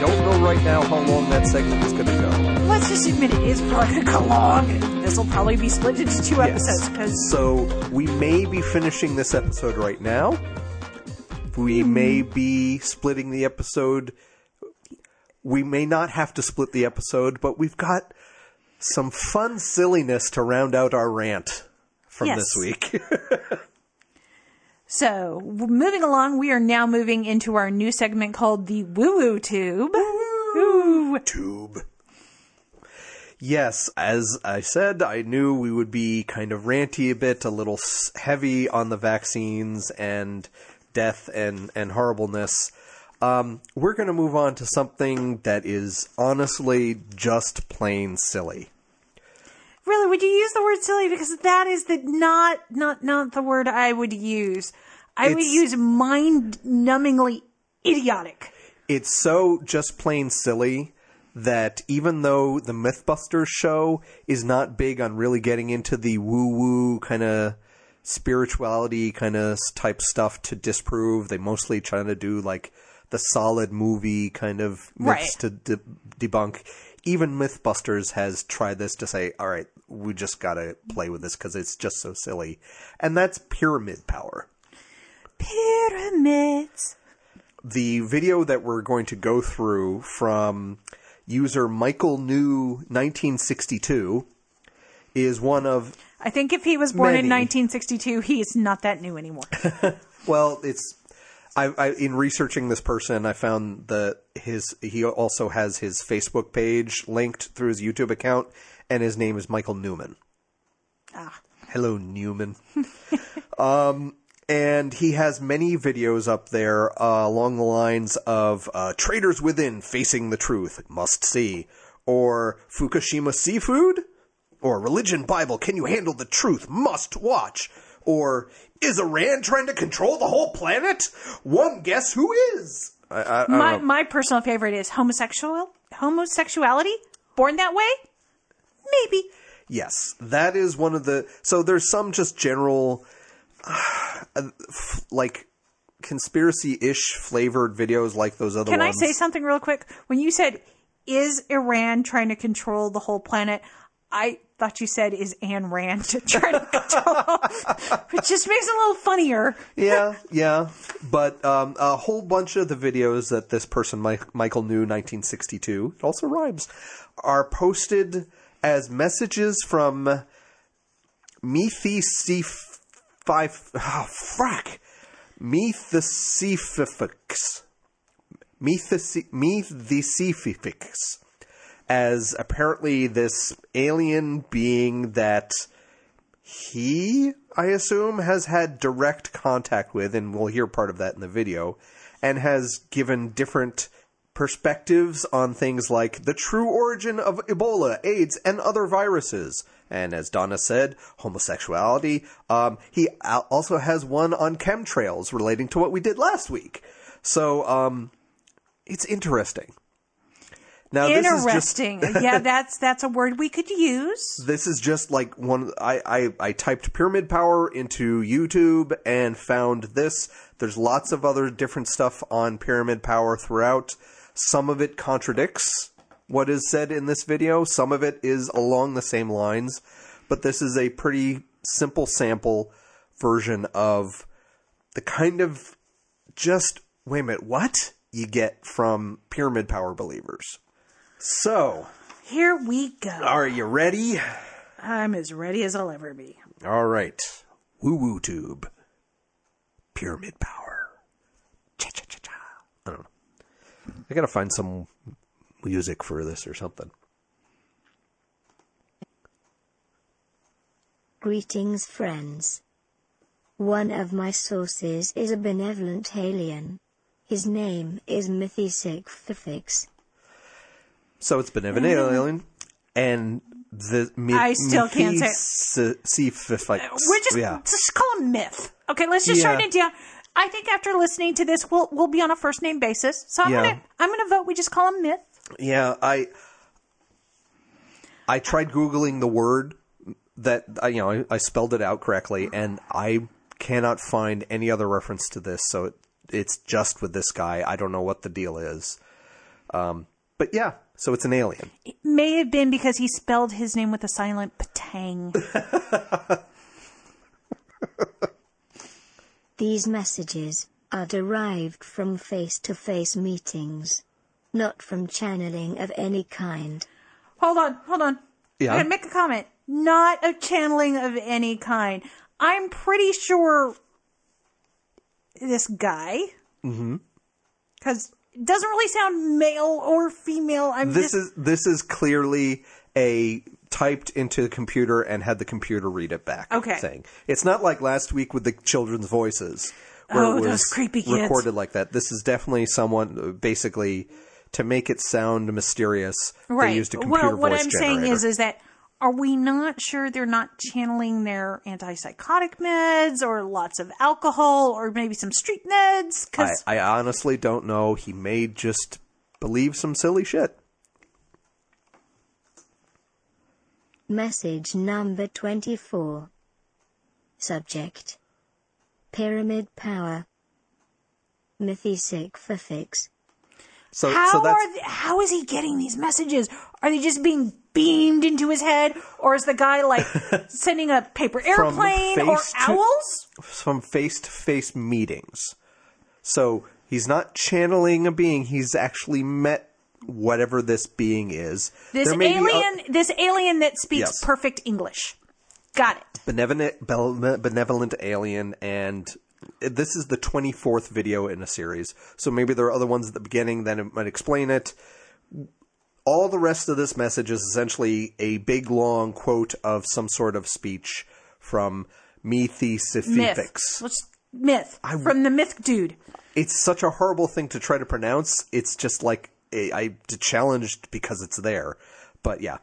don't know right now how long that segment is going to go. Let's just admit it is probably going to go long. This will probably be split into two episodes because So we may be finishing this episode right now. We may be splitting the episode. We may not have to split the episode, but we've got some fun silliness to round out our rant from Yes. this week. So, moving along, we are now moving into our new segment called the Woo Woo Tube. Ooh. tube. Yes, as I said, I knew we would be kind of ranty a bit, a little heavy on the vaccines and death and, and horribleness. Um, we're going to move on to something that is honestly just plain silly. Really, would you use the word silly? Because that is the not not not the word I would use. I would use mind-numbingly idiotic. It's so just plain silly that even though the Mythbusters show is not big on really getting into the woo woo kind of spirituality kind of type stuff to disprove, they mostly trying to do like the solid movie kind of myths Right. to de- debunk. Even Mythbusters has tried this to say, all right, we just got to play with this because it's just so silly. And that's pyramid power. Pyramids. the video that we're going to go through from user Michael New 1962 is one of I think if he was born in 1962, he is not that new anymore. well it's I, I in researching this person I found that his he also has his Facebook page linked through his YouTube account and his name is Michael Newman. Ah. Hello Newman. um and he has many videos up there uh, along the lines of uh, Traders Within Facing the Truth, Must See, or Fukushima Seafood, or Religion Bible, Can You Handle the Truth, Must Watch, or Is Iran Trying to Control the Whole Planet? One guess who is? I, I, I don't my know. my personal favorite is homosexual homosexuality. Born that way? Maybe. Yes, that is one of the. So there's some just general, uh, like conspiracy-ish flavored videos like those other ones. Can I say something real quick? When you said, "Is Iran trying to control the whole planet?" I thought you said, "Is Ayn Rand trying to control?" Which just makes it a little funnier. yeah, yeah. But um, a whole bunch of the videos that this person, Mike, Michael New, 1962, it also rhymes, are posted as messages from Methicef... Five... Oh, frack! Methicefix. Methici- Methicefix. As apparently this alien being that he, I assume, has had direct contact with, and we'll hear part of that in the video, and has given different perspectives on things like the true origin of Ebola, AIDS, and other viruses. And as Donna said, homosexuality. Um, he also has one on chemtrails relating to what we did last week. So, um, it's interesting. Now, this is just Interesting. yeah, that's that's a word we could use. this is just like one I, I i typed pyramid power into youtube and found this. There's lots of other different stuff on pyramid power throughout. Some of it contradicts what is said in this video. Some of it is along the same lines. But this is a pretty simple sample version of the kind of just wait a minute what you get from pyramid power believers so Here we go. are you ready I'm as ready as I'll ever be. All right. Woo woo tube. Pyramid power. Cha cha cha cha. I don't know. I gotta find some music for this or something. Greetings, friends. One of my sources is a benevolent alien. His name is Mythisic Fifix. So it's benevolent alien and the me- I still can't say- say. We're just yeah. just call him myth. Okay, let's just Yeah. shorten it down. I think after listening to this, we'll we'll be on a first name basis. So I'm Yeah. gonna I'm gonna vote. We just call him Myth. Yeah, I I tried googling the word that I you know I, I spelled it out correctly, and I cannot find any other reference to this. So it, it's just with this guy. I don't know what the deal is. Um, but yeah, so it's an alien. It may have been because he spelled his name with a silent patang. These messages are derived from face to face meetings, not from channeling of any kind. hold on, hold on. Yeah. I'm gonna make a comment. Not a channeling of any kind. I'm pretty sure this guy, mm-hmm. because it doesn't really sound male or female. I'm This just is this is clearly a typed into the computer and had the computer read it back. Okay. thing. It's not like last week with the children's voices. Where Oh, it was those creepy kids. recorded like that. This is definitely someone uh, basically to make it sound mysterious. right. They used a computer well, what voice I'm generator. saying is, is that are we not sure they're not channeling their antipsychotic meds or lots of alcohol or maybe some street meds? Because I honestly don't know. He may just believe some silly shit. Message number 24. Subject. Pyramid Power. Mythisic Fifix. So, how so that's are th- how is he getting these messages? Are they just being beamed into his head, or is the guy like sending a paper airplane or face to- owls? from face to face meetings. So he's not channeling a being, he's actually met whatever this being is. This be a- alien, this alien that speaks Yes. perfect English. Got it. benevolent, benevolent alien, and this is the 24th video in a series. So maybe there are other ones at the beginning that might explain it. All the rest of this message is essentially a big long quote of some sort of speech from Myth. Methysiphics. Let's myth from the myth dude. it's such a horrible thing to try to pronounce. It's just like a, I challenged because it's there. But yeah.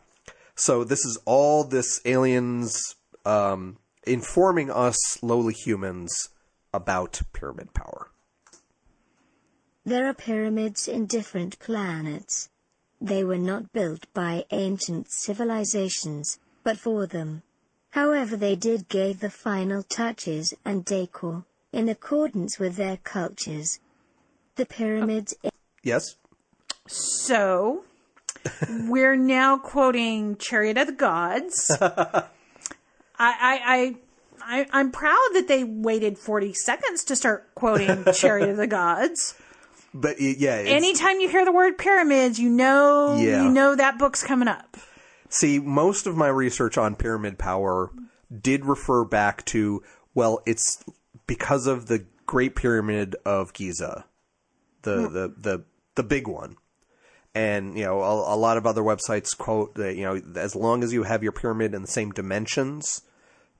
So this is all this aliens um, informing us lowly humans about pyramid power. There are pyramids in different planets. They were not built by ancient civilizations, but for them. However, they did give the final touches and decor, in accordance with their cultures. The pyramids Yes. So we're now quoting Chariot of the Gods. I, I, I, I, I'm proud that they waited 40 seconds to start quoting Chariot of the Gods. But y- yeah, Anytime you hear the word pyramids, you know, Yeah. you know that book's coming up. See, most of my research on pyramid power did refer back to, well, it's because of the Great Pyramid of Giza, the hmm. the the the big one, and you know a, a lot of other websites quote that you know as long as you have your pyramid in the same dimensions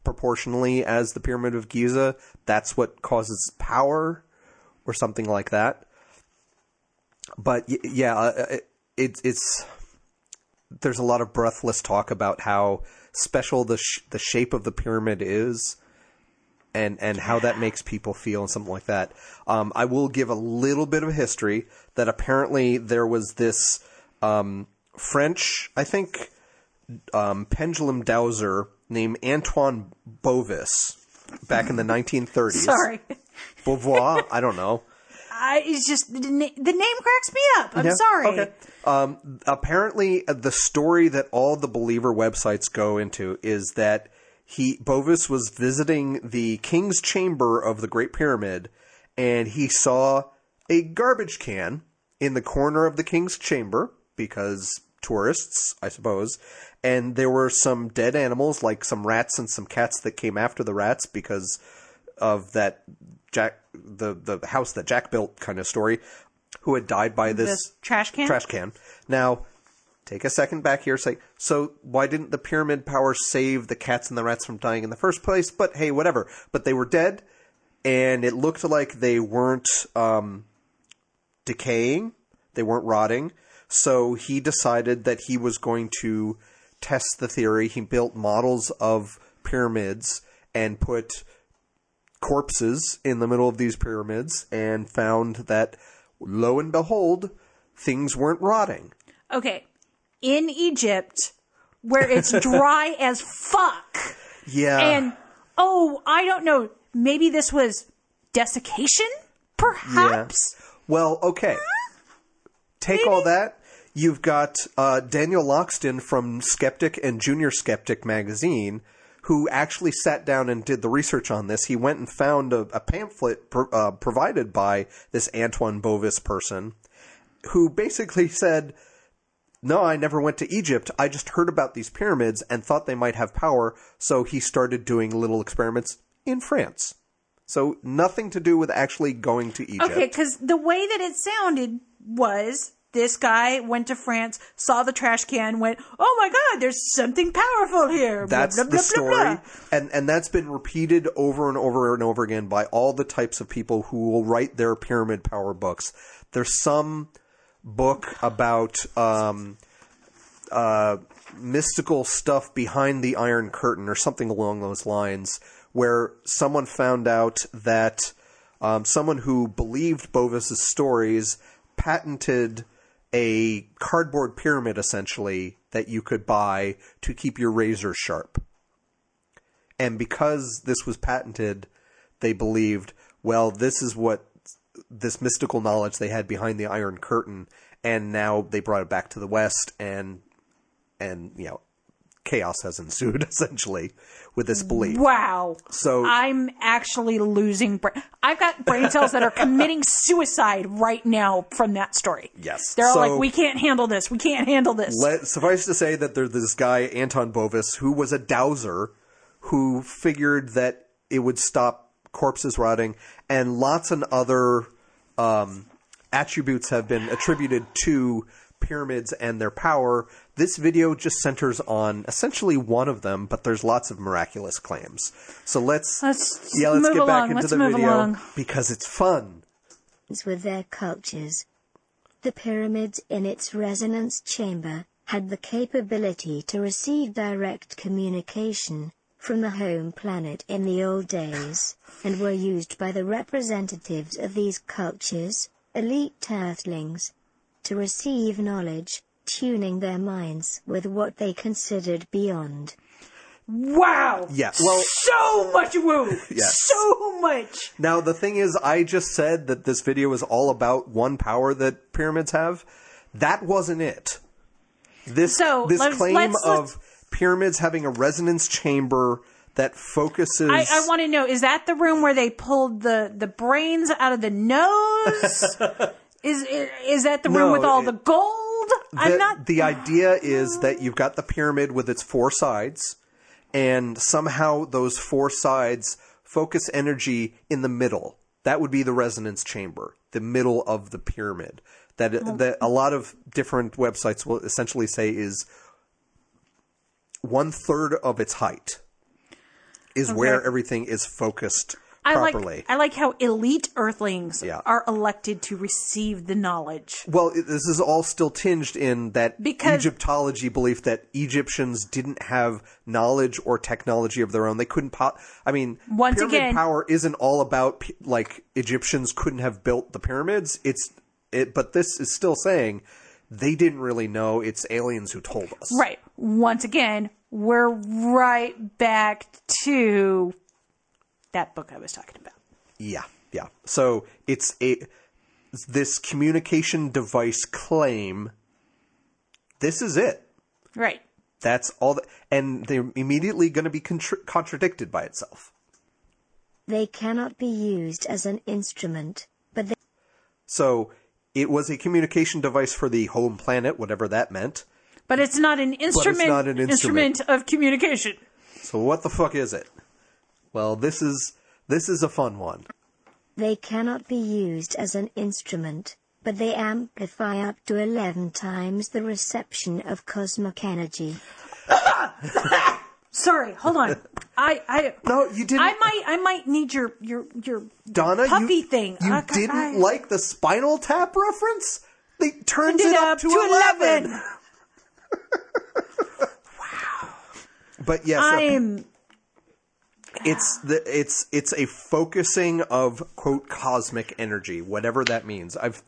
proportionally as the Pyramid of Giza, that's what causes power, or something like that. But yeah, uh, it, it's it's there's a lot of breathless talk about how special the sh- the shape of the pyramid is, and and how that makes people feel and something like that. Um, I will give a little bit of history that apparently there was this um, French, I think, um, pendulum dowser named Antoine Bovis back in the 1930s. Sorry. Beauvoir, I don't know. I, it's just, the, the name cracks me up. I'm Yeah, sorry. Okay. Um, apparently, uh, the story that all the believer websites go into is that he Bovis was visiting the king's chamber of the Great Pyramid, and he saw a garbage can in the corner of the king's chamber because tourists, I suppose, and there were some dead animals like some rats and some cats that came after the rats because of that Jack the the house that Jack built kind of story, who had died by this This trash can? Trash can. Now, take a second back here. Say, so why didn't the pyramid power save the cats and the rats from dying in the first place? But hey, whatever. But they were dead, and it looked like they weren't um, decaying. They weren't rotting. So he decided that he was going to test the theory. He built models of pyramids and put corpses in the middle of these pyramids and found that, lo and behold, things weren't rotting. Okay. In Egypt, where it's dry as fuck. Yeah. And, oh, I don't know. Maybe this was desiccation? Perhaps? Yeah. Well, okay. Take all that. You've got uh, Daniel Loxton from Skeptic and Junior Skeptic magazine, who actually sat down and did the research on this. He went and found a, a pamphlet pro- uh, provided by this Antoine Bovis person, who basically said, "No, I never went to Egypt. I just heard about these pyramids and thought they might have power. So he started doing little experiments in France." So nothing to do with actually going to Egypt. Okay, because the way that it sounded was this guy went to France, saw the trash can, went, "Oh my God, there's something powerful here." That's blah, the blah, blah, story, blah. and and that's been repeated over and over and over again by all the types of people who will write their pyramid power books. There's some book about um, uh, mystical stuff behind the Iron Curtain or something along those lines, where someone found out that um, someone who believed Bovis's stories patented a cardboard pyramid essentially that you could buy to keep your razor sharp. And because this was patented, they believed, well, this is what this mystical knowledge they had behind the Iron Curtain, and now they brought it back to the West, and and you know, chaos has ensued essentially with this belief. Wow. So I'm actually losing brain. I've got brain cells that are committing suicide right now from that story. Yes. They're all like, we can't handle this. We can't handle this. Let, suffice to say that there's this guy Anton Bovis who was a dowser who figured that it would stop corpses rotting, and lots and other um, attributes have been attributed to pyramids and their power. This video just centers on essentially one of them, but there's lots of miraculous claims. So let's Let's yeah, let's move get back into Let's the video along. because it's fun. with their cultures. The pyramids in its resonance chamber had the capability to receive direct communication from the home planet in the old days, and were used by the representatives of these cultures, elite Earthlings, to receive knowledge, tuning their minds with what they considered beyond. Wow. Yes. Well- so much woo. Yes. So much. Now the thing is, I just said that this video is all about one power that pyramids have. That wasn't it. This So, this let's- claim let's- of pyramids having a resonance chamber that focuses. I, I want to know: is that the room where they pulled the the brains out of the nose? is is that the room No, with all it- the gold? The, I'm not. the idea is that you've got the pyramid with its four sides, and somehow those four sides focus energy in the middle. That would be the resonance chamber, the middle of the pyramid. That oh. that a lot of different websites will essentially say is one third of its height is where everything is focused properly. like I like how elite Earthlings Yeah. are elected to receive the knowledge. Well, it- this is all still tinged in that Because- Egyptology belief that Egyptians didn't have knowledge or technology of their own. They couldn't. Po- I mean, Once pyramid again- power isn't all about like Egyptians couldn't have built the pyramids. It's it, but this is still saying they didn't really know. It's aliens who told us. Right. Once again, we're right back to that book I was talking about. Yeah, yeah. So it's a this communication device claim. This is it. Right. That's all. That, and they're immediately going to be contra- contradicted by itself. They cannot be used as an instrument, but they So it was a communication device for the home planet, whatever that meant. But it's not an instrument, But it's not an instrument. of communication. So what the fuck is it? Well, this is this is a fun one. They cannot be used as an instrument, but they amplify up to 11 times the reception of cosmic energy. Sorry, hold on. I I No, you didn't. I might I might need your your your Donna, puppy you, thing. You I- didn't I- like the Spinal Tap reference? They turns Ended it up, up to, to 11. 11. But yes, I'm It's the it's it's a focusing of quote cosmic energy, whatever that means. I've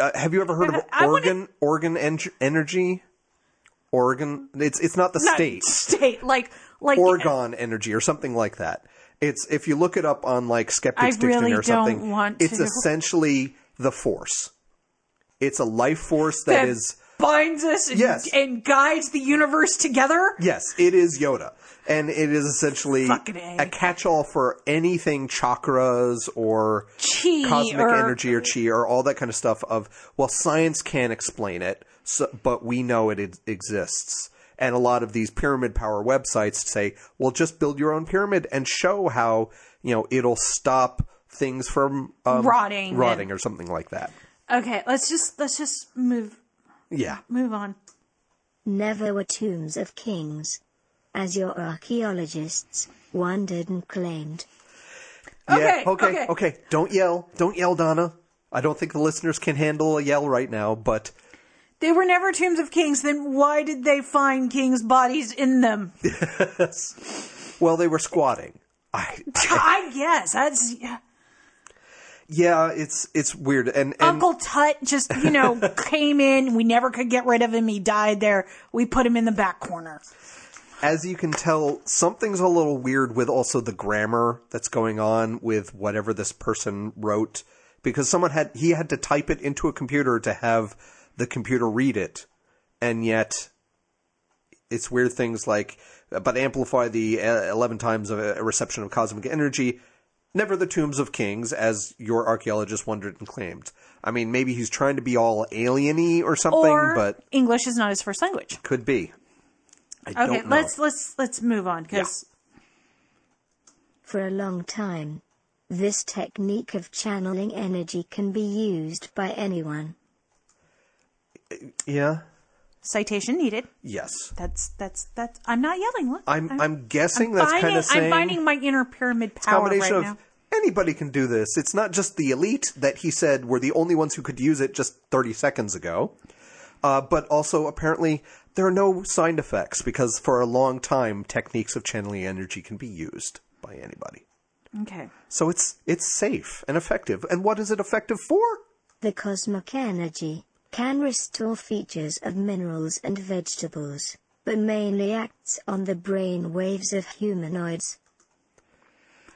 uh, have you ever heard of I wanna- organ organ en- energy? Organ. It's it's not the Not state. state, like like Orgon energy or something like that. It's if you look it up on like Skeptics Dictionary or something. it's to. essentially the force. It's a life force that that is binds us and, Yes. and guides the universe together. Yes, it is Yoda. And it is essentially A. a catch-all for anything chakras or Chi cosmic or- energy or chi or all that kind of stuff of well science can't explain it so, but we know it ex- exists and a lot of these pyramid power websites say well just build your own pyramid and show how you know it'll stop things from um, Rotting rotting and- or something like that Okay, let's just let's just move yeah move on. Never were tombs of kings. As your archaeologists wondered and claimed. Okay, yeah okay okay. okay don't yell don't yell donna i don't think the listeners can handle a yell right now but They were never tombs of kings. Then why did they find kings' bodies in them? yes. well they were squatting i I guess that's yeah. Yeah, it's it's weird, and and Uncle Tut just you know came in. We never could get rid of him. He died there. We put him in the back corner. As you can tell, something's a little weird with also the grammar that's going on with whatever this person wrote, because someone had he had to type it into a computer to have the computer read it, and yet it's weird things like but amplify the uh, 11 times of a reception of cosmic energy never the tombs of kings as your archaeologist wondered and claimed. I mean maybe he's trying to be all alieny or something Or but English is not his first language. could be I Okay, don't know. let's let's let's move on because For a long time, this technique of channeling energy can be used by anyone. yeah citation needed. yes That's that's that's. I'm not yelling. Look, i'm i'm guessing that's kind of saying I'm finding my inner pyramid it's a power right combination of now. anybody can do this it's not just the elite that he said were the only ones who could use it just 30 seconds ago uh, but also apparently there are no side effects because for a long time techniques of channeling energy can be used by anybody Okay. so it's it's safe and effective and what is it effective for The cosmic energy can restore features of minerals and vegetables, but mainly acts on the brain waves of humanoids.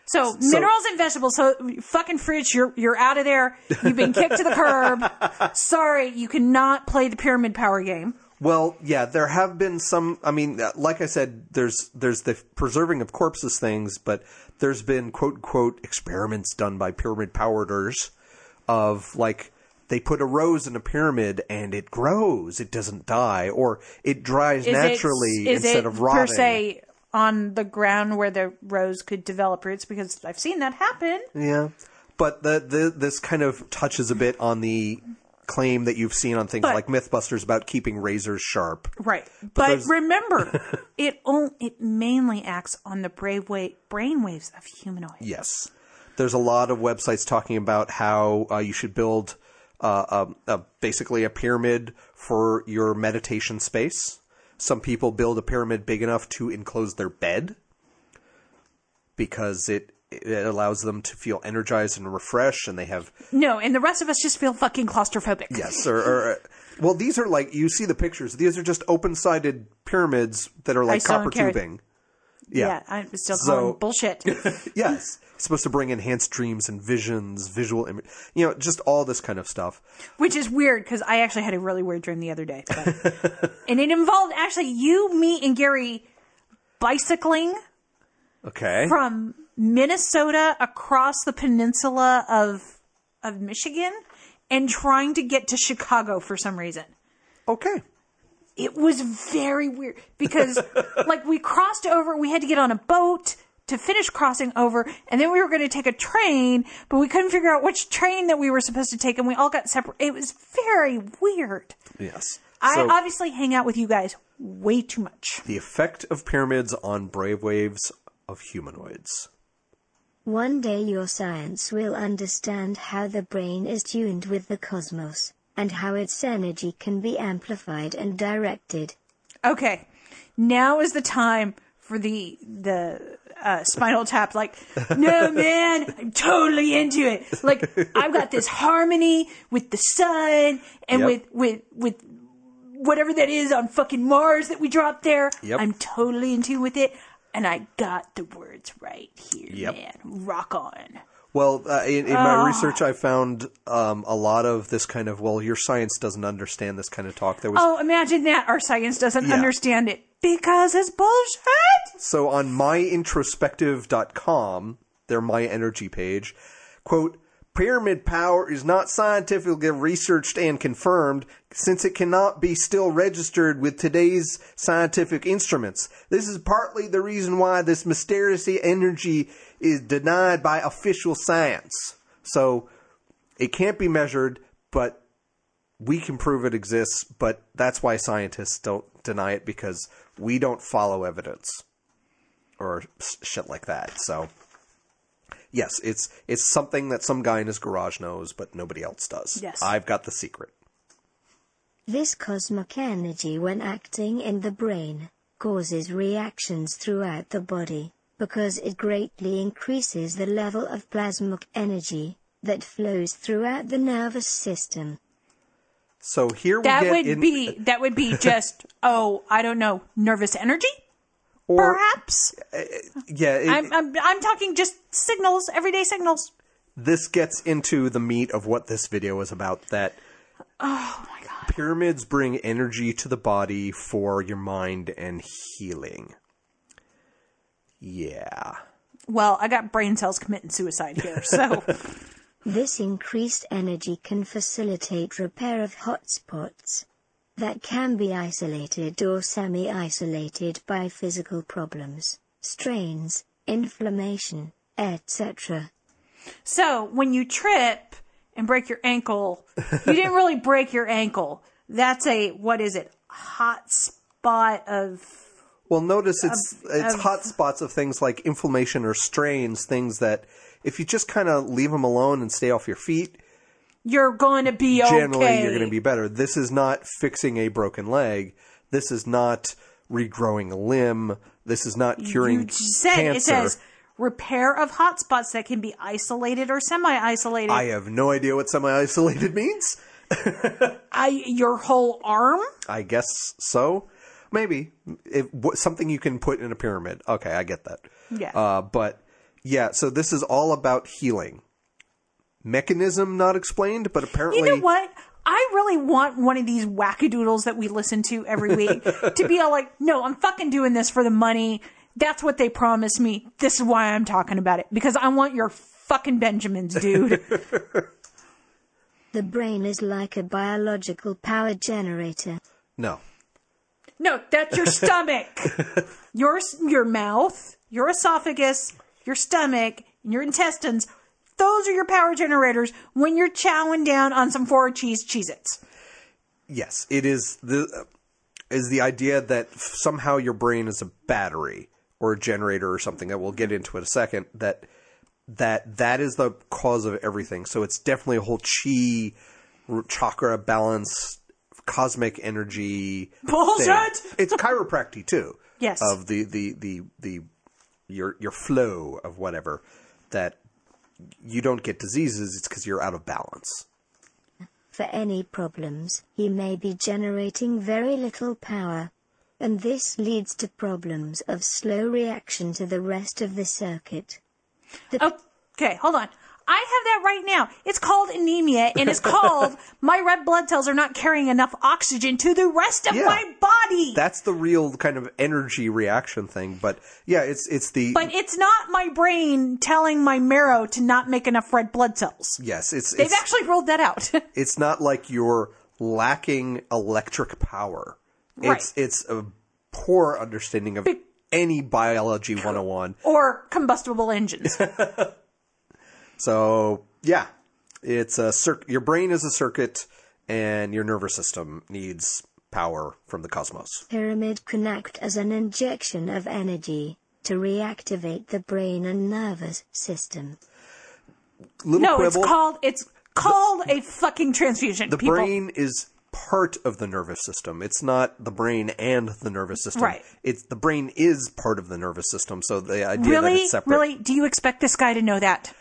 So, minerals and vegetables. So fucking fridge, you're you're out of there. You've been kicked to the curb. Sorry, you cannot play the pyramid power game. Well, yeah, there have been some. I mean, uh, like I said, there's there's the preserving of corpses things, but there's been quote unquote experiments done by pyramid powereders of like they put a rose in a pyramid and it grows, it doesn't die, or it dries Is naturally it, instead it of rotting. per se on the ground where the rose could develop roots? Because I've seen that happen. Yeah, but the, the this kind of touches a bit on the claim that you've seen on things But- like MythBusters about keeping razors sharp. Right. But there's- remember, it on, it mainly acts on the brave way, brain waves of humanoids. Yes. There's a lot of websites talking about how uh, you should build uh, um, uh, basically a pyramid for your meditation space. Some people build a pyramid big enough to enclose their bed because it it allows them to feel energized and refreshed, and they have No, and the rest of us just feel fucking claustrophobic. yes or, or well these are like you see the pictures. These are just open sided pyramids that are like don't copper tubing. Yeah, Yeah. I'm still So- calling bullshit. yes. It's supposed to bring enhanced dreams and visions, visual image, you know, just all this kind of stuff. Which is weird because I actually had a really weird dream the other day. but- and it involved actually you, me, and Gary bicycling Okay. from Minnesota across the peninsula of of Michigan and trying to get to Chicago for some reason. Okay. It was very weird because like we crossed over, we had to get on a boat to finish crossing over and then we were going to take a train, but we couldn't figure out which train that we were supposed to take and we all got separate. It was very weird. Yes. I So, obviously hang out with you guys way too much. the effect of pyramids on brave waves of humanoids. One day your science will understand how the brain is tuned with the cosmos, and how its energy can be amplified and directed. Okay. Now is the time for the the uh, Spinal Tap. Like, no man, I'm totally into it. Like, I've got this harmony with the sun and Yep. with with with whatever that is on fucking Mars that we dropped there. Yep. I'm totally in tune with it, and I got the words right here, Yep. man. Rock on. Well, uh, in, in my research, I found um, a lot of this kind of well, your science doesn't understand this kind of talk. There was Oh, imagine that. Our science doesn't Yeah. understand it because it's bullshit. So on myintrospective.com, their My Energy page, quote, Pyramid power is not scientifically researched and confirmed since it cannot be still registered with today's scientific instruments. This is partly the reason why this mysterious energy is denied by official science. So it can't be measured, but we can prove it exists, but that's why scientists don't deny it because we don't follow evidence or shit like that. So, yes, it's it's something that some guy in his garage knows, but nobody else does. Yes. I've got the secret. This cosmic energy, when acting in the brain, causes reactions throughout the body, because it greatly increases the level of plasmic energy that flows throughout the nervous system. So here we That get would in, be that would be just oh I don't know nervous energy or perhaps. Uh, uh, yeah, it- I'm, I'm I'm talking just signals, everyday signals. this gets into the meat of what this video is about. That Oh my god. pyramids bring energy to the body for your mind and healing. Yeah. Well, I got brain cells committing suicide here, so This increased energy can facilitate repair of hotspots that can be isolated or semi isolated by physical problems, strains, inflammation, etc. so when you trip and break your ankle, you didn't really break your ankle. That's a what is it? Hot spot of Well, notice it's it's of- hot spots of things like inflammation or strains, things that if you just kind of leave them alone and stay off your feet, you're going to be generally okay. you're going to be better. This is not fixing a broken leg. This is not regrowing a limb. This is not curing You said cancer. it says repair of hot spots that can be isolated or semi-isolated. I have no idea what semi-isolated means. I your whole arm. I guess so. Maybe if, what, something you can put in a pyramid. Okay, I get that. Yeah. Uh, but yeah, so this is all about healing. Mechanism not explained, but apparently You know what? I really want one of these wackadoodles that we listen to every week to be all like, no, I'm fucking doing this for the money. That's what they promised me. This is why I'm talking about it because I want your fucking Benjamins, dude. The brain is like a biological power generator. no. No, that's your stomach. Your your mouth, your esophagus, your stomach, and your intestines. Those are your power generators when you're chowing down on some four cheese Cheez-Its. Yes, it is the is the idea that somehow your brain is a battery or a generator or something that we'll get into in a second that that that is the cause of everything. So it's definitely a whole chi chakra balance cosmic energy Bullshit! thing. It's chiropractic too. Yes. Of the the the the your your flow of whatever that you don't get diseases it's cuz you're out of balance. For any problems, he may be generating very little power. And this leads to problems of slow reaction to the rest of the circuit. Okay, hold on. I have that right now. It's called anemia, and it's called my red blood cells are not carrying enough oxygen to the rest of Yeah. my body. That's the real kind of energy reaction thing, but yeah, it's it's the but it's not my brain telling my marrow to not make enough red blood cells. yes, it's They've it's, actually rolled that out. it's not like you're lacking electric power. It's Right. it's a poor understanding of any biology 101. or oh combustible engines. So, yeah. It's a cir- your brain is a circuit and your nervous system needs power from the cosmos. Pyramid can act as an injection of energy to reactivate the brain and nervous system. Little no, quibble. it's called it's called a fucking transfusion. the people. brain is part of the nervous system. It's not the brain and the nervous system. Right. It's the brain is part of the nervous system. So the idea that it's separate. Really? Do you expect this guy to know that?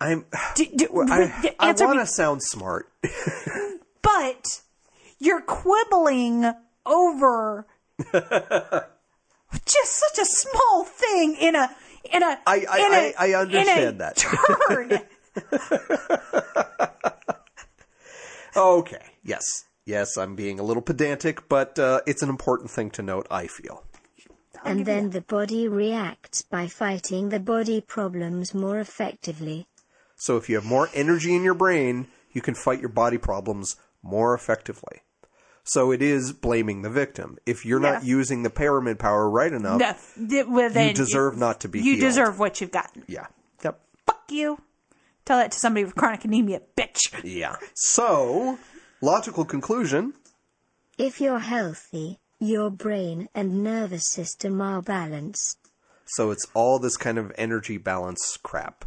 I'm. Do, do, I, I want to sound smart. But you're quibbling over just such a small thing in a in a I- I- in a, I- I understand in a that. turn. okay. Yes. Yes, I'm being a little pedantic, but uh, it's an important thing to note. I feel. And then the body reacts by fighting the body problems more effectively. So if you have more energy in your brain, you can fight your body problems more effectively. So it is blaming the victim. If you're not using the pyramid power right enough, no, well, then deserve not to be You healed. deserve what you've gotten. yeah. Yep. Fuck you. Tell that to somebody with chronic anemia, bitch. Yeah. So, logical conclusion. If you're healthy, your brain and nervous system are balanced. So it's all this kind of energy balance crap.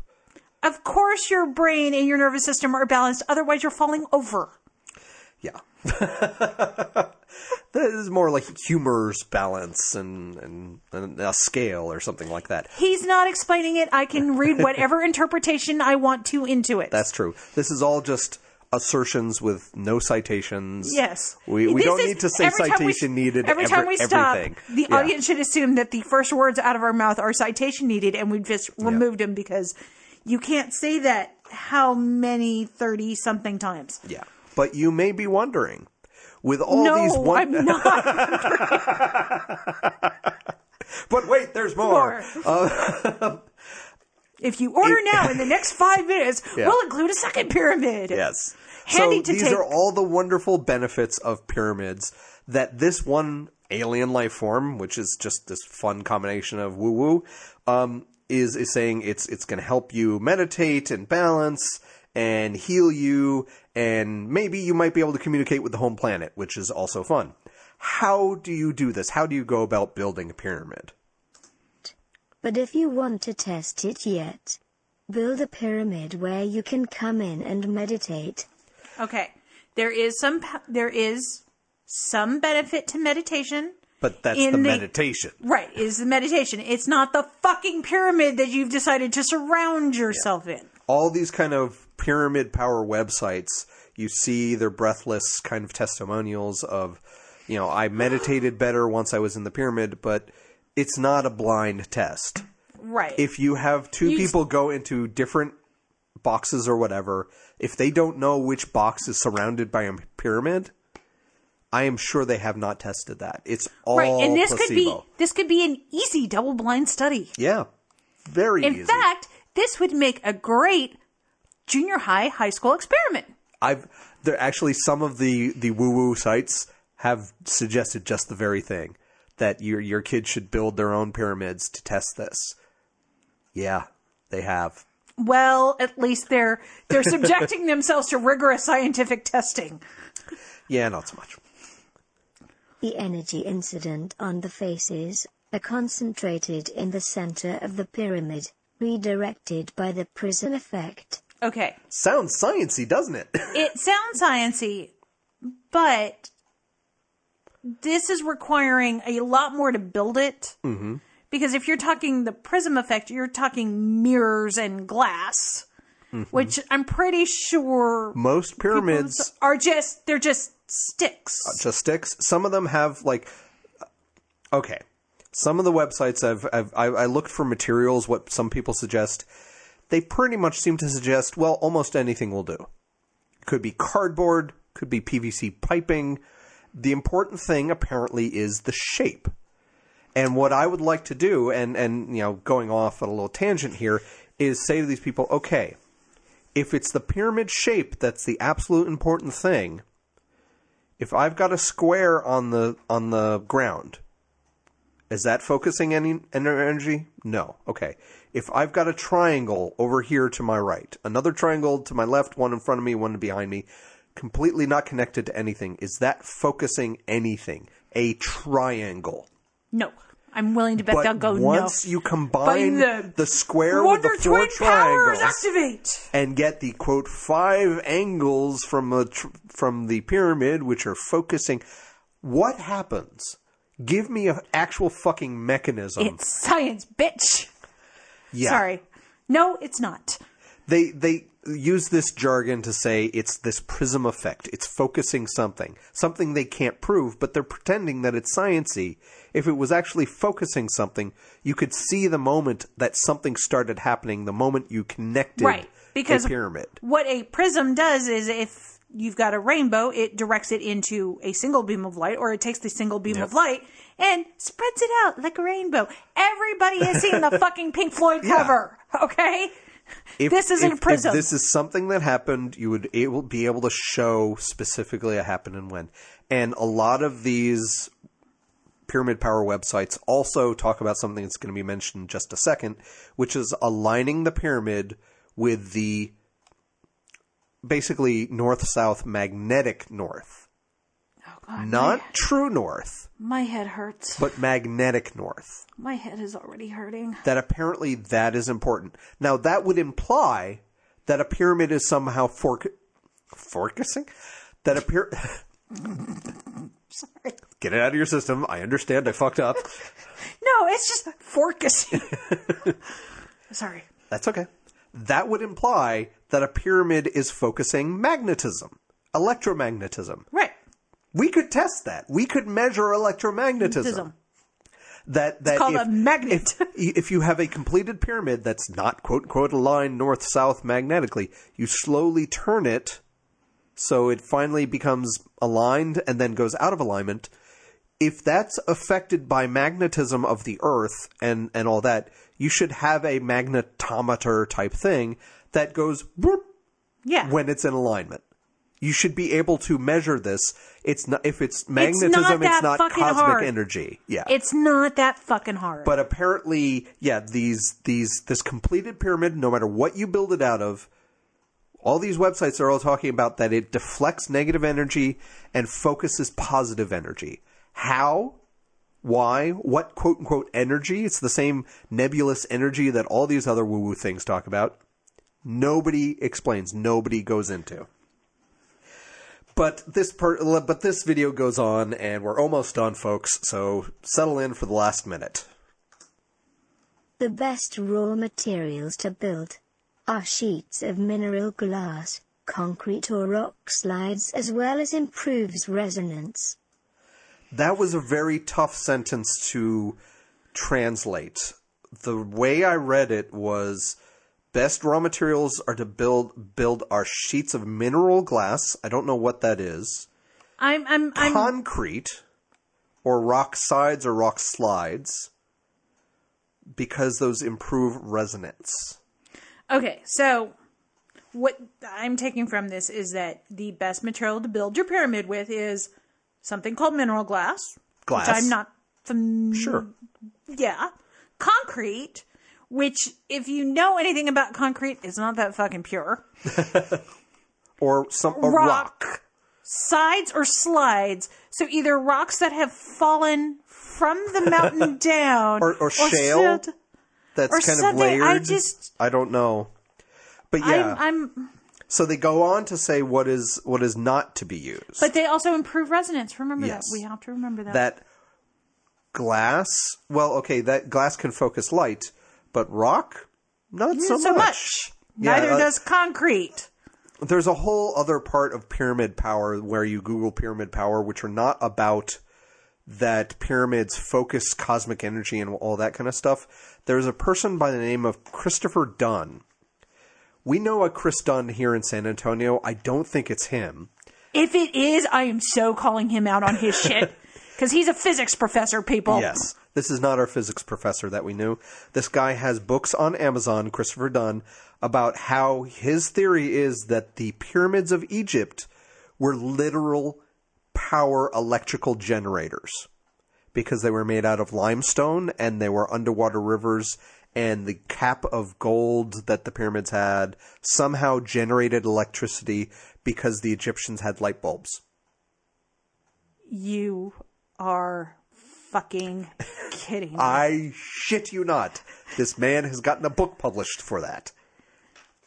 Of course, your brain and your nervous system are balanced. Otherwise, you're falling over. Yeah. this is more like humor's balance and, and, and a scale or something like that. He's not explaining it. I can read whatever interpretation I want to into it. That's true. This is all just assertions with no citations. Yes. We, we This don't is- need to say every time we- citation needed. Every ever- time we stop, everything. the Yeah. audience should assume that the first words out of our mouth are citation needed, and we've just removed them because you can't say that how many 30 something times. Yeah. But you may be wondering, with all no, these one- I'm not. But wait, there's more. More. if you order now in the next five minutes, Yeah. we'll include a second pyramid. Yes. Handy so to these take. are all the wonderful benefits of pyramids that this one alien life form, which is just this fun combination of woo woo, um, is is saying it's it's going to help you meditate and balance and heal you, and maybe you might be able to communicate with the home planet, which is also fun. How do you do this? How do you go about building a pyramid? But if you want to test it yet, build a pyramid where you can come in and meditate. Okay. There is some there is some benefit to meditation. But that's the, the- meditation. Right, is the meditation. It's not the fucking pyramid that you've decided to surround yourself in. all these kind of pyramid power websites, you see their breathless kind of testimonials of, you know, I meditated better once I was in the pyramid, but it's not a blind test. Right. If you have two You- people go into different boxes or whatever, if they don't know which box is surrounded by a pyramid, I am sure they have not tested that. It's all right, and this placebo. could be this could be an easy double blind study. yeah, very In easy. fact, this would make a great junior high high school experiment. I've there actually some of the the woo woo sites have suggested just the very thing that your your kids should build their own pyramids to test this. Yeah, they have. Well, at least they're they're subjecting themselves to rigorous scientific testing. Yeah, not so much. The energy incident on the faces are concentrated in the center of the pyramid, redirected by the prism effect. Okay. Sounds sciency, doesn't it? It sounds sciency, but this is requiring a lot more to build it. Mm-hmm. Because if you're talking the prism effect, you're talking mirrors and glass, Mm-hmm. which I'm pretty sure Most pyramids are just they're just sticks. Uh, just sticks. Some of them have like okay. Some of the websites I've, I've I, I looked for materials. What some people suggest, they pretty much seem to suggest well, almost anything will do. Could be cardboard, could be PVC piping. The important thing apparently is the shape. And what I would like to do, and and you know, going off on a little tangent here, is say to these people, okay, if it's the pyramid shape that's the absolute important thing, if I've got a square on the on the ground, is that focusing any energy? No. Okay. If I've got a triangle over here to my right, another triangle to my left, one in front of me, one behind me, completely not connected to anything, is that focusing anything? A triangle. No. I'm willing to bet But they'll go once no. you combine the the, square with the four triangles activate. and get the quote five angles from the tr- from the pyramid, which are focusing, what happens? Give me an actual fucking mechanism. It's science, bitch. yeah. Sorry. No, it's not. They they use this jargon to say it's this prism effect. It's focusing something, something they can't prove, but they're pretending that it's sciency. If it was actually focusing something, you could see the moment that something started happening. The moment you connected Right. Because a pyramid. what a prism does is if you've got a rainbow, it directs it into a single beam of light, or it takes the single beam of light and spreads it out like a rainbow. Everybody has seen the fucking Pink Floyd Yeah. cover, okay? If, This isn't if- a prism. If this is something that happened, you would able, be able to show specifically what happened and when. And a lot of these pyramid power websites also talk about something that's going to be mentioned in just a second, which is aligning the pyramid with the basically north south magnetic north. Oh Not true north, my head hurts. but magnetic north. My head is already hurting. that apparently that is important. Now that would imply that a pyramid is somehow fork focusing that a pyramid. Sorry. Get it out of your system. I understand. I fucked up. No, it's just focusing. Sorry. That's okay. That would imply that a pyramid is focusing magnetism, electromagnetism. Right. We could test that. We could measure electromagnetism. Magnetism. That that called if, a magnet. If, if you have a completed pyramid that's not quote unquote aligned north south magnetically, you slowly turn it so it finally becomes aligned and then goes out of alignment. If that's affected by magnetism of the Earth and and all that, you should have a magnetometer type thing that goes Yeah. when it's in alignment. You should be able to measure this. It's not if it's magnetism, not it's not cosmic hard. energy. Yeah. it's not that fucking hard. But apparently, yeah, these these this completed pyramid, no matter what you build it out of, all these websites are all talking about that it deflects negative energy and focuses positive energy. How? Why? What quote unquote energy? It's the same nebulous energy that all these other woo woo things talk about. Nobody explains. Nobody goes into. But this per- but this video goes on, and we're almost done, folks. So settle in for the last minute. The best raw materials to build are sheets of mineral glass, concrete or rock slides, as well as improves resonance. That was a very tough sentence to translate. The way I read it was best raw materials are to build build our sheets of mineral glass. I don't know what that is. I'm I'm I'm Concrete or rock sides or rock slides because those improve resonance. Okay, so what I'm taking from this is that the best material to build your pyramid with is something called mineral glass. Glass. Which I'm not fam- Sure. Yeah. Concrete, which if you know anything about concrete, is not that fucking pure. Or some Rock. rock. Sides or slides. So either rocks that have fallen from the mountain down Or- or shale. sit- That's Or kind of layered. I just- I don't know. But yeah. I'm, I'm So they go on to say what is what is not to be used. but they also improve resonance. Remember Yes. that. We have to remember that. that glass, well, okay, that glass can focus light, but rock, not so, so much. much. Yeah, Neither uh, does concrete. There's a whole other part of pyramid power where you Google pyramid power, which are not about that pyramids focus cosmic energy and all that kind of stuff. There's a person by the name of Christopher Dunn. We know a Chris Dunn here in San Antonio. I don't think it's him. If it is, I am so calling him out on his shit. Because he's a physics professor, people. Yes. This is not our physics professor that we knew. This guy has books on Amazon, Christopher Dunn, about how his theory is that the pyramids of Egypt were literal power electrical generators because they were made out of limestone and they were underwater rivers and the cap of gold that the pyramids had somehow generated electricity because the Egyptians had light bulbs. You are fucking kidding me? I shit you not. This man has gotten a book published for that.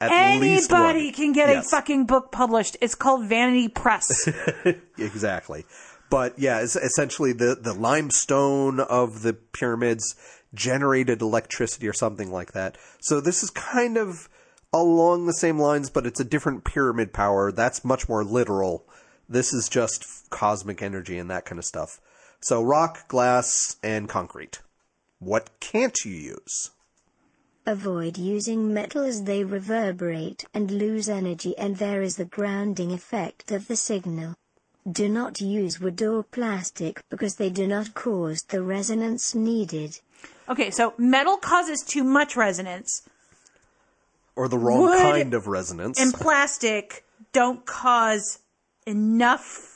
At. Anybody can get a fucking book published. It's called Vanity Press. exactly. But yeah, it's essentially the the limestone of the pyramids generated electricity or something like that. So this is kind of along the same lines, but it's a different pyramid power. That's much more literal. This is just cosmic energy and that kind of stuff. So rock, glass, and concrete. What can't you use? Avoid using metal as they reverberate and lose energy and there is the grounding effect of the signal. Do not use wood or plastic because they do not cause the resonance needed. okay, so metal causes too much resonance, Or the wrong Wood kind of resonance? and plastic don't cause enough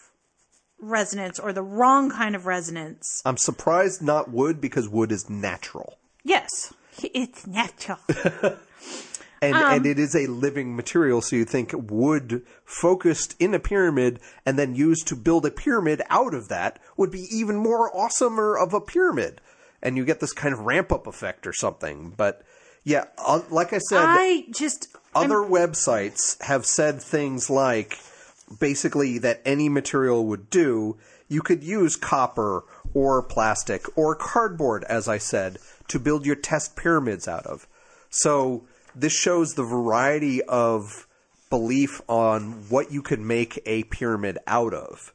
resonance or the wrong kind of resonance. I'm surprised not wood because wood is natural. Yes, it's natural. And, Um, and it is a living material, so you think wood focused in a pyramid and then used to build a pyramid out of that would be even more awesomer of a pyramid. And you get this kind of ramp up effect or something. But yeah, uh, like I said, I just other websites have said things like basically that any material would do. You could use copper or plastic or cardboard, as I said, to build your test pyramids out of. So this shows the variety of belief on what you could make a pyramid out of.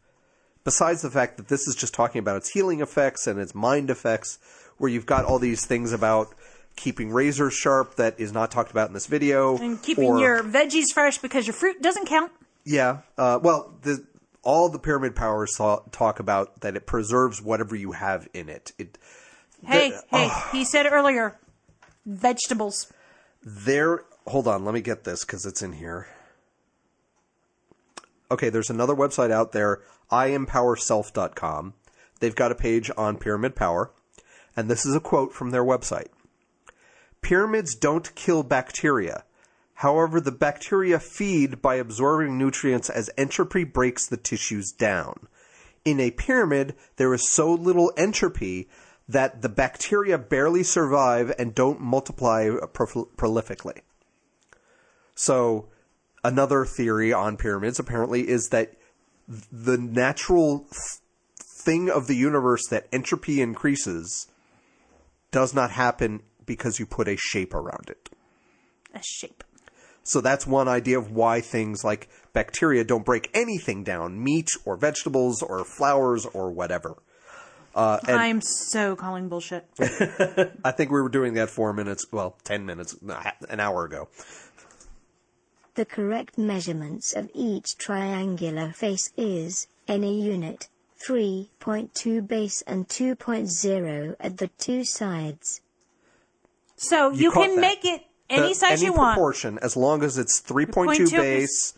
Besides the fact that this is just talking about its healing effects and its mind effects, where you've got all these things about keeping razors sharp that is not talked about in this video. and keeping or- your veggies fresh because your fruit doesn't count. Yeah. Uh, well, the, all the pyramid powers ta- talk about that it preserves whatever you have in it. It Hey, The- hey, he said earlier, vegetables. there. Hold on, let me get this because it's in here. Okay, there's another website out there, IempowerSelf.com. They've got a page on pyramid power, and this is a quote from their website. Pyramids don't kill bacteria. However, the bacteria feed by absorbing nutrients as entropy breaks the tissues down. In a pyramid, there is so little entropy that the bacteria barely survive and don't multiply pro- prolifically. So, another theory on pyramids apparently is that the natural th- thing of the universe that entropy increases does not happen because you put a shape around it. A shape. So that's one idea of why things like bacteria don't break anything down, meat or vegetables or flowers or whatever. Uh, I'm so calling bullshit. I think we were doing that four minutes, well, ten minutes, an hour ago. The correct measurements of each triangular face is any unit, 3.2 base and 2.0 at the two sides. So you, caught can that. make it any size any you want. proportion, as long as it's 3.2 3.2 base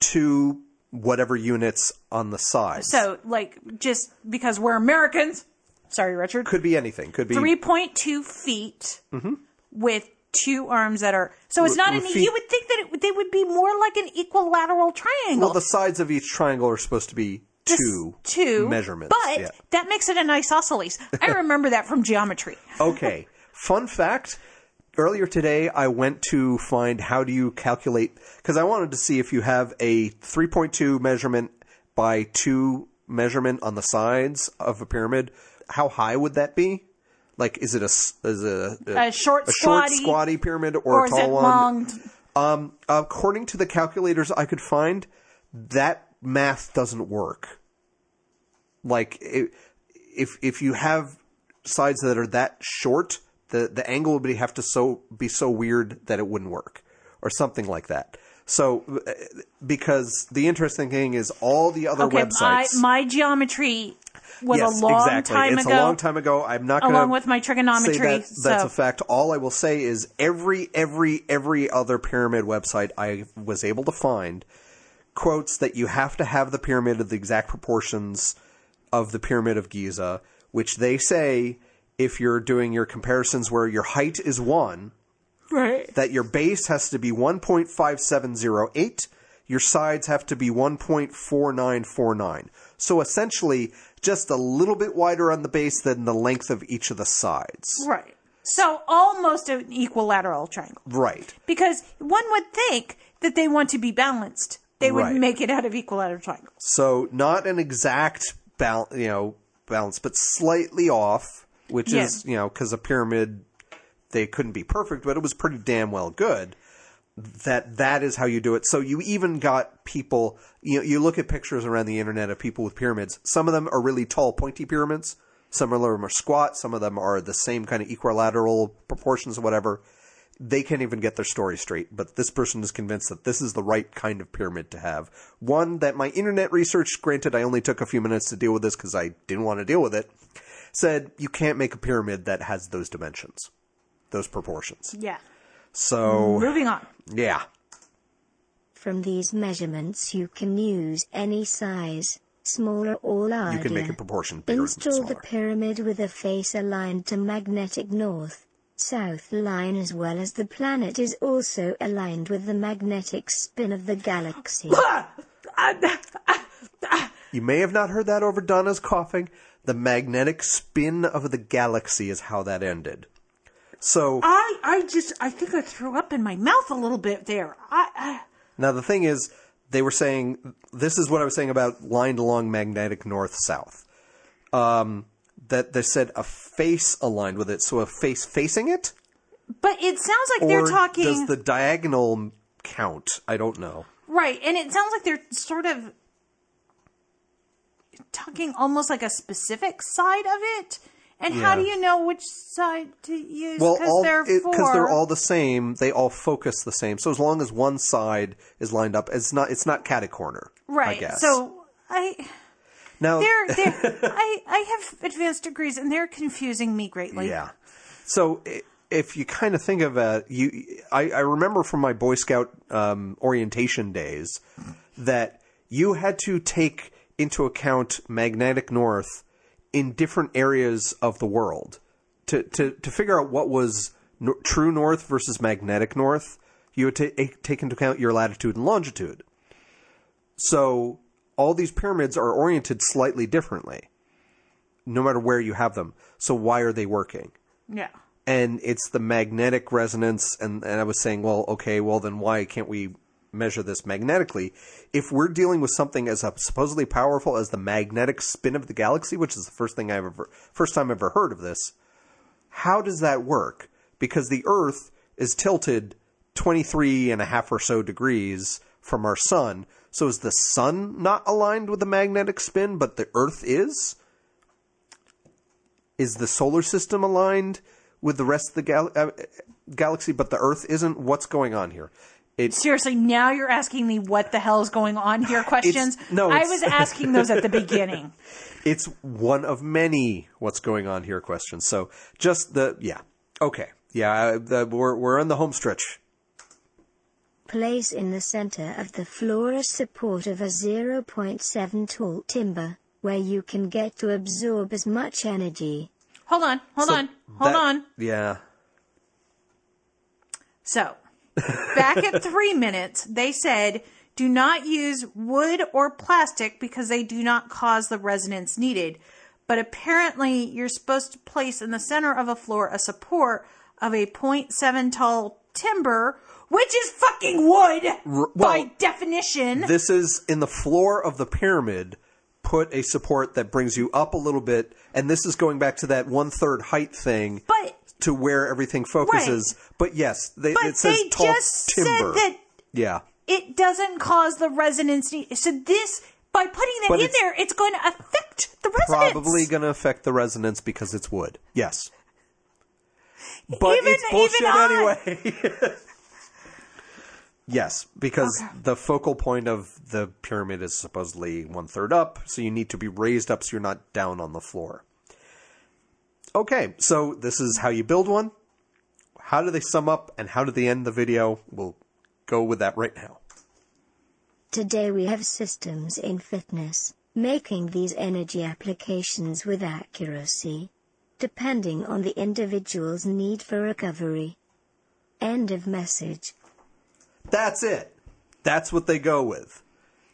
to whatever units on the sides. So, like, just because we're Americans, sorry, Richard, could be anything. Could be 3.2 feet mm-hmm. with two arms that are. So it's not an. feet- You would think that it, would- they would be more like an equilateral triangle. well, the sides of each triangle are supposed to be two two measurements. but yeah. that makes it an isosceles. I remember that from geometry. okay. Fun fact. Earlier today, I went to find how do you calculate because I wanted to see if you have a 3.2 measurement by two measurement on the sides of a pyramid, how high would that be? Like, is it a is it a, A short, a short squatty, squatty pyramid or, or a tall it one? Um, according to the calculators I could find, that math doesn't work. Like i- if if you have sides that are that short, the the angle would be, have to so be so weird that it wouldn't work, or something like that. So, uh, because the interesting thing is all the other Okay, websites. my, my geometry was yes, a long exactly. time it's ago. a long time ago. I'm not going along with my trigonometry, that, that's a fact. All I will say is every every every other pyramid website I was able to find quotes that you have to have the pyramid of the exact proportions of the pyramid of Giza, which they say if you're doing your comparisons where your height is one, Right. that your base has to be 1.5708, your sides have to be 1.4949. So essentially, just a little bit wider on the base than the length of each of the sides. Right. So almost an equilateral triangle. Right. Because one would think that they want to be balanced. They would Right. make it out of equilateral triangles. So not an exact balance, you know, balance, but slightly off, which Yeah. is, you know, because a pyramid, they couldn't be perfect, but it was pretty damn well good. That that is how you do it. So you even got people, you know, you look at pictures around the internet of people with pyramids. Some of them are really tall, pointy pyramids. Some of them are squat. Some of them are the same kind of equilateral proportions or whatever. They can't even get their story straight, but this person is convinced that this is the right kind of pyramid to have. One that my internet research, granted, I only took a few minutes to deal with this because I didn't want to deal with it, said you can't make a pyramid that has those dimensions, those proportions. Yeah. So, Moving on. yeah. From these measurements you can use any size, smaller or larger. You can make a proportion bigger and Install the pyramid with a face aligned to magnetic north, south line as well as the planet is also aligned with the magnetic spin of the galaxy. Ah! Ah! Ah! You may have not heard that over Donna's coughing. The magnetic spin of the galaxy is how that ended. So, I, I just, I think I threw up in my mouth a little bit there. I, I Now the thing is, they were saying this is what I was saying about lined along magnetic north south. Um, that they said a face aligned with it, so a face facing it, but it sounds like they're talking does the diagonal count? I don't know. right, and it sounds like they're sort of talking almost like a specific side of it. And how do you know which side to use? Well, Because they're because they're all the same, they all focus the same. So as long as one side is lined up, it's not it's not catty corner. right. I guess. So I. now They're, they're I, I have advanced degrees and they're confusing me greatly. Yeah. So if you kind of think of it, you, I, I remember from my Boy Scout um, orientation days that you had to take into account magnetic north in different areas of the world to to, to figure out what was no, true north versus magnetic north. You would ta- take into account your latitude and longitude. So all these pyramids are oriented slightly differently, no matter where you have them. So why are they working? Yeah. and it's the magnetic resonance and, and i was saying well okay well then why can't we measure this magnetically if we're dealing with something as supposedly powerful as the magnetic spin of the galaxy which is the first thing i've ever first time i've ever heard of this how does that work because the earth is tilted 23 and a half or so degrees from our sun so is the sun not aligned with the magnetic spin but the earth is is the solar system aligned with the rest of the gal- uh, galaxy, but the Earth isn't? What's going on here? It, Seriously, now you're asking me what the hell is going on here questions. no, I was asking those at the beginning. it's one of many what's going on here questions. So just the yeah, okay, yeah, uh, the, we're we're on the home stretch. Place in the center of the floor a support of a 0.7 tall timber, where you can get to absorb as much energy. Hold on, hold So on, hold that- on. Yeah, So, back at three minutes, they said do not use wood or plastic because they do not cause the resonance needed. But apparently, you're supposed to place in the center of a floor a support of a 0.7 tall timber, which is fucking wood R- by definition. this is in the floor of the pyramid. Put a support that brings you up a little bit, and this is going back to that one third height thing. but to where everything focuses. But yes, they, but it says they tall just timber. said that yeah, it doesn't cause the resonance. So this, by putting that But in there, it's going to affect the resonance. probably going to affect the resonance because it's wood. Yes, but Even- it's bullshit anyway. yes, because the focal point of the pyramid is supposedly one third up, so you need to be raised up so you're not down on the floor. Okay, so this is how you build one. How do they sum up and how do they end the video? We'll go with that right now. Today we have systems in fitness, making these energy applications with accuracy, depending on the individual's need for recovery. End of message. That's it. That's what they go with.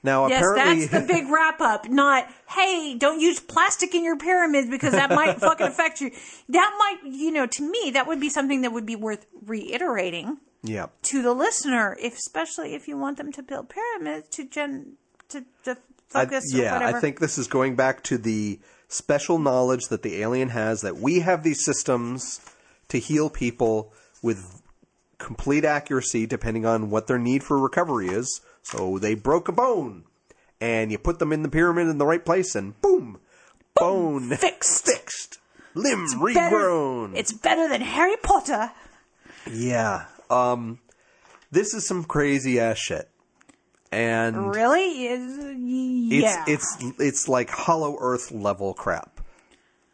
Now, Yes, apparently, that's the big wrap up. Not, hey, don't use plastic in your pyramids because that might fucking affect you. That might, you know, to me, that would be something that would be worth reiterating yeah. to the listener, if especially if you want them to build pyramids to gen to, to I- focus. or yeah. I think this is going back to the special knowledge that the alien has that we have these systems to heal people with complete accuracy depending on what their need for recovery is. So they broke a bone and you put them in the pyramid in the right place and boom, bone fixed. fixed. Limb Better- regrown. It's better than Harry Potter. yeah. Um this is some crazy ass shit. And Really? Is- Yeah. It's it's it's like Hollow Earth level crap.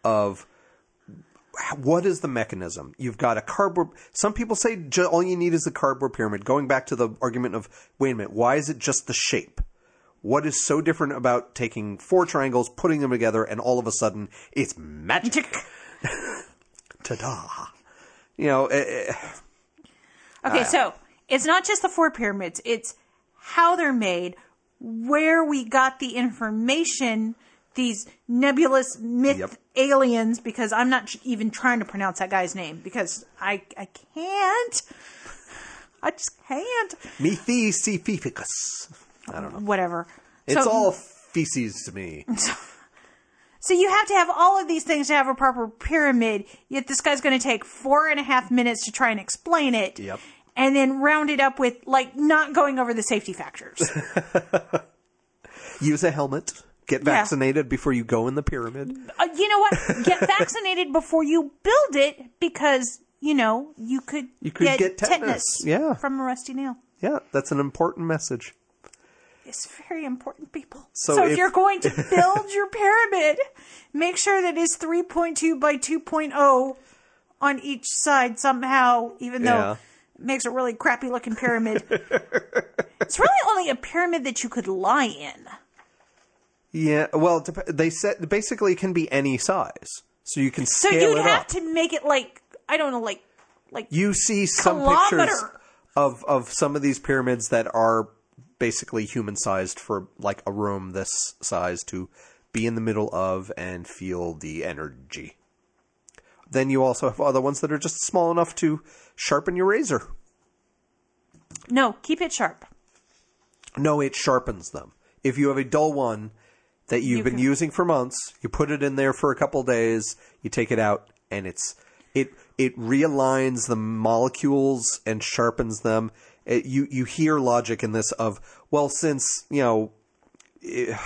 Of what is the mechanism? You've got a cardboard. Some people say ju- all you need is a cardboard pyramid. Going back to the argument of wait a minute, why is it just the shape? What is so different about taking four triangles, putting them together, and all of a sudden it's magic? Ta-da! You know, eh, eh, Okay, so it's not just the four pyramids, it's how they're made, where we got the information, these nebulous myth Yep. aliens, because I'm not even trying to pronounce that guy's name because I, I can't. I just can't. Methesificus. I don't know. Whatever. It's So- all feces to me. So you have to have all of these things to have a proper pyramid, yet this guy's going to take four and a half minutes to try and explain it. Yep. And then round it up with, like, not going over the safety factors. Use a helmet. Get Yeah. vaccinated before you go in the pyramid. uh, you know what? Get vaccinated before you build it because, you know, you could, You could get tetanus. Yeah. from a rusty nail. Yeah, that's an important message. It's very important, people. So So, if, if- you're going to build your pyramid, make sure that it's 3.2 by 2.0 on each side somehow, even though Yeah. it makes a really crappy looking pyramid. it's really only a pyramid that you could lie in. Yeah, well, they said basically it can be any size, so you can So scale you'd it have up. to make it like, I don't know, like, like you see some Kilometer. pictures of of some of these pyramids that are basically human sized for like a room this size to be in the middle of and feel the energy. Then you also have other ones that are just small enough to sharpen your razor. no, keep it sharp. No, it sharpens them. If you have a dull one that you've You been can- using for months, you put it in there for a couple days, you take it out, and it's it it realigns the molecules and sharpens them. It, you you hear logic in this of well, since you know eh,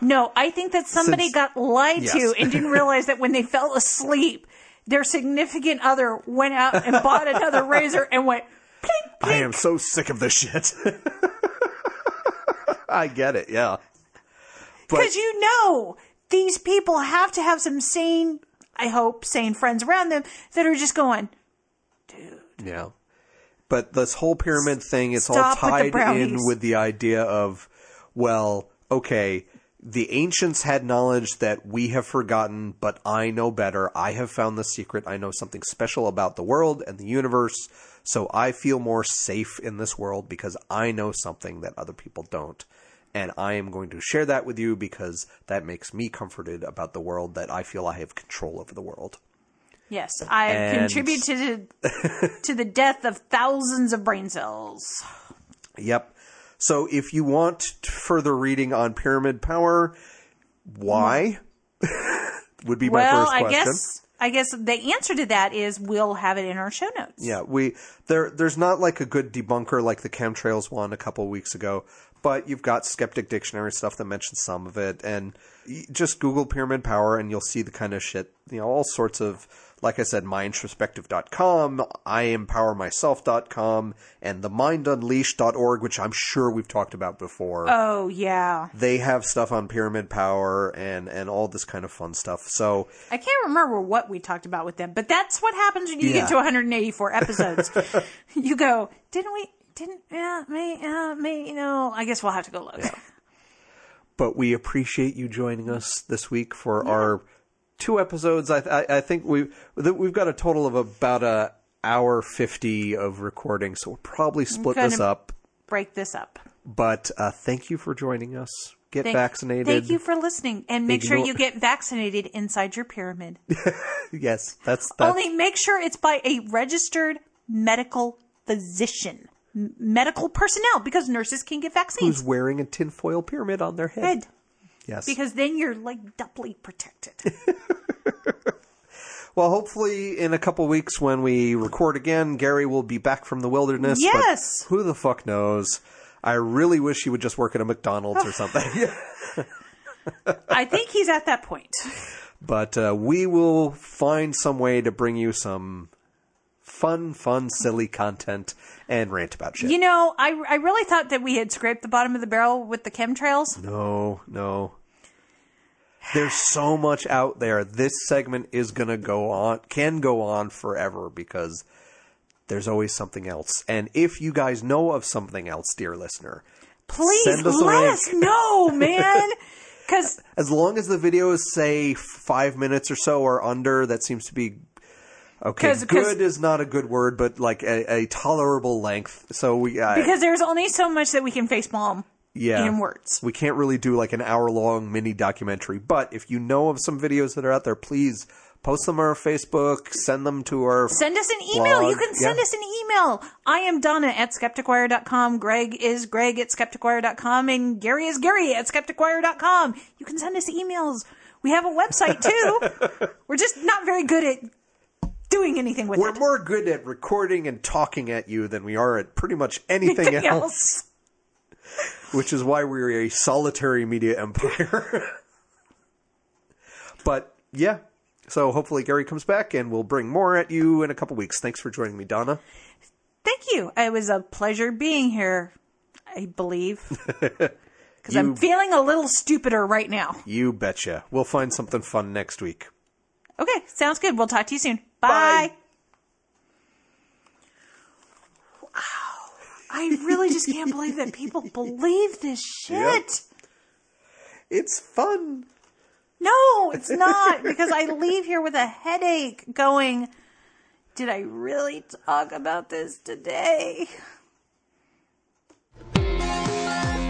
No, I think that somebody Since- got lied Yes. to and didn't realize that when they fell asleep, their significant other went out and bought another razor and went, plink, I am so sick of this shit. I get it, yeah. Because you know, these people have to have some sane, I hope, sane friends around them that are just going, dude. Yeah. But this whole pyramid thing, it's all Stop with tied in with the idea of, well, okay, the ancients had knowledge that we have forgotten, but I know better. I have found the secret. I know something special about the world and the universe. So I feel more safe in this world because I know something that other people don't. And I am going to share that with you because that makes me comforted about the world that I feel I have control over the world. yes, I And- contribute to the, death of thousands of brain cells. Yep. So if you want further reading on pyramid power, why? Mm-hmm. Would be my Well, first I question. guess, I guess the answer to that is we'll have it in our show notes. Yeah, we there. There's not like a good debunker like the chemtrails one a couple of weeks ago, but you've got Skeptic Dictionary stuff that mentions some of it, and just Google pyramid power and you'll see the kind of shit. You know, all sorts of. Like I said, myintrospective.com, IempowerMyself.com, and the themindunleashed.org, which I'm sure we've talked about before. Oh, yeah. they have stuff on pyramid power and and all this kind of fun stuff. So I can't remember what we talked about with them, but that's what happens when you Yeah. get to 184 episodes. you go, didn't we? Didn't yeah, me, uh, me, you know. I guess we'll have to go look. but we appreciate you joining us this week for our two episodes. I I, I think we that we've got a total of about a hour 50 of recording, so we'll probably split this up. Break this up. But uh, thank you for joining us. Get Thank, vaccinated. Thank you for listening, and make sure you get vaccinated inside your pyramid. Yes, that's that's Only make sure it's by a registered medical physician, m- medical personnel, because nurses can get vaccines. who's wearing a tinfoil pyramid on their head. Head, Yes. because then you're like doubly protected. well, hopefully in a couple weeks when we record again, Gary will be back from the wilderness. but Yes. who the fuck knows? I really wish he would just work at a McDonald's or something. I think he's at that point. but uh, we will find some way to bring you some fun, fun, silly content and rant about shit. You know, I, I really thought that we had scraped the bottom of the barrel with the chemtrails. No, no. There's so much out there. This segment is going to go on, can go on forever because there's always something else. And if you guys know of something else, dear listener, Please Send us let us know, man. Because as long as the videos say five minutes or so or under, that seems to be okay. 'Cause- 'cause- good is not a good word, but like a, a tolerable length. So we, uh, because there's only so much that we can face palm yeah, in words. We can't really do like an hour long mini documentary, but if you know of some videos that are out there, please post them on our Facebook, send them to our. Send us an email. blog. You can send Yeah. us an email. I am Donna at skepticwire.com. Greg is Greg at skepticwire.com. And Gary is Gary at skepticwire.com. You can send us emails. We have a website too. We're just not very good at doing anything with We're it. more good at recording and talking at you than we are at pretty much anything Anything else, else. which is why we're a solitary media empire. but yeah, so hopefully Gary comes back and we'll bring more at you in a couple weeks. Thanks for joining me, Donna. Thank you. It was a pleasure being here, I believe. Because I'm feeling a little stupider right now. You betcha. We'll find something fun next week. Okay, sounds good. We'll talk to you soon. Bye. Bye. Wow. I really just can't believe that people believe this shit. It's fun. No, it's not because I leave here with a headache going, did I really talk about this today?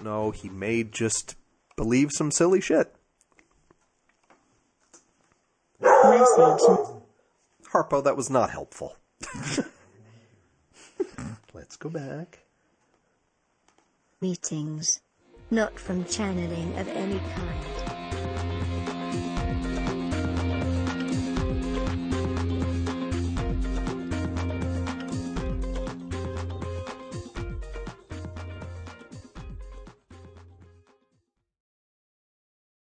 Don't know. He may just believe some silly shit. Harpo, that was not helpful. Let's go back. Meetings. Not from channeling of any kind.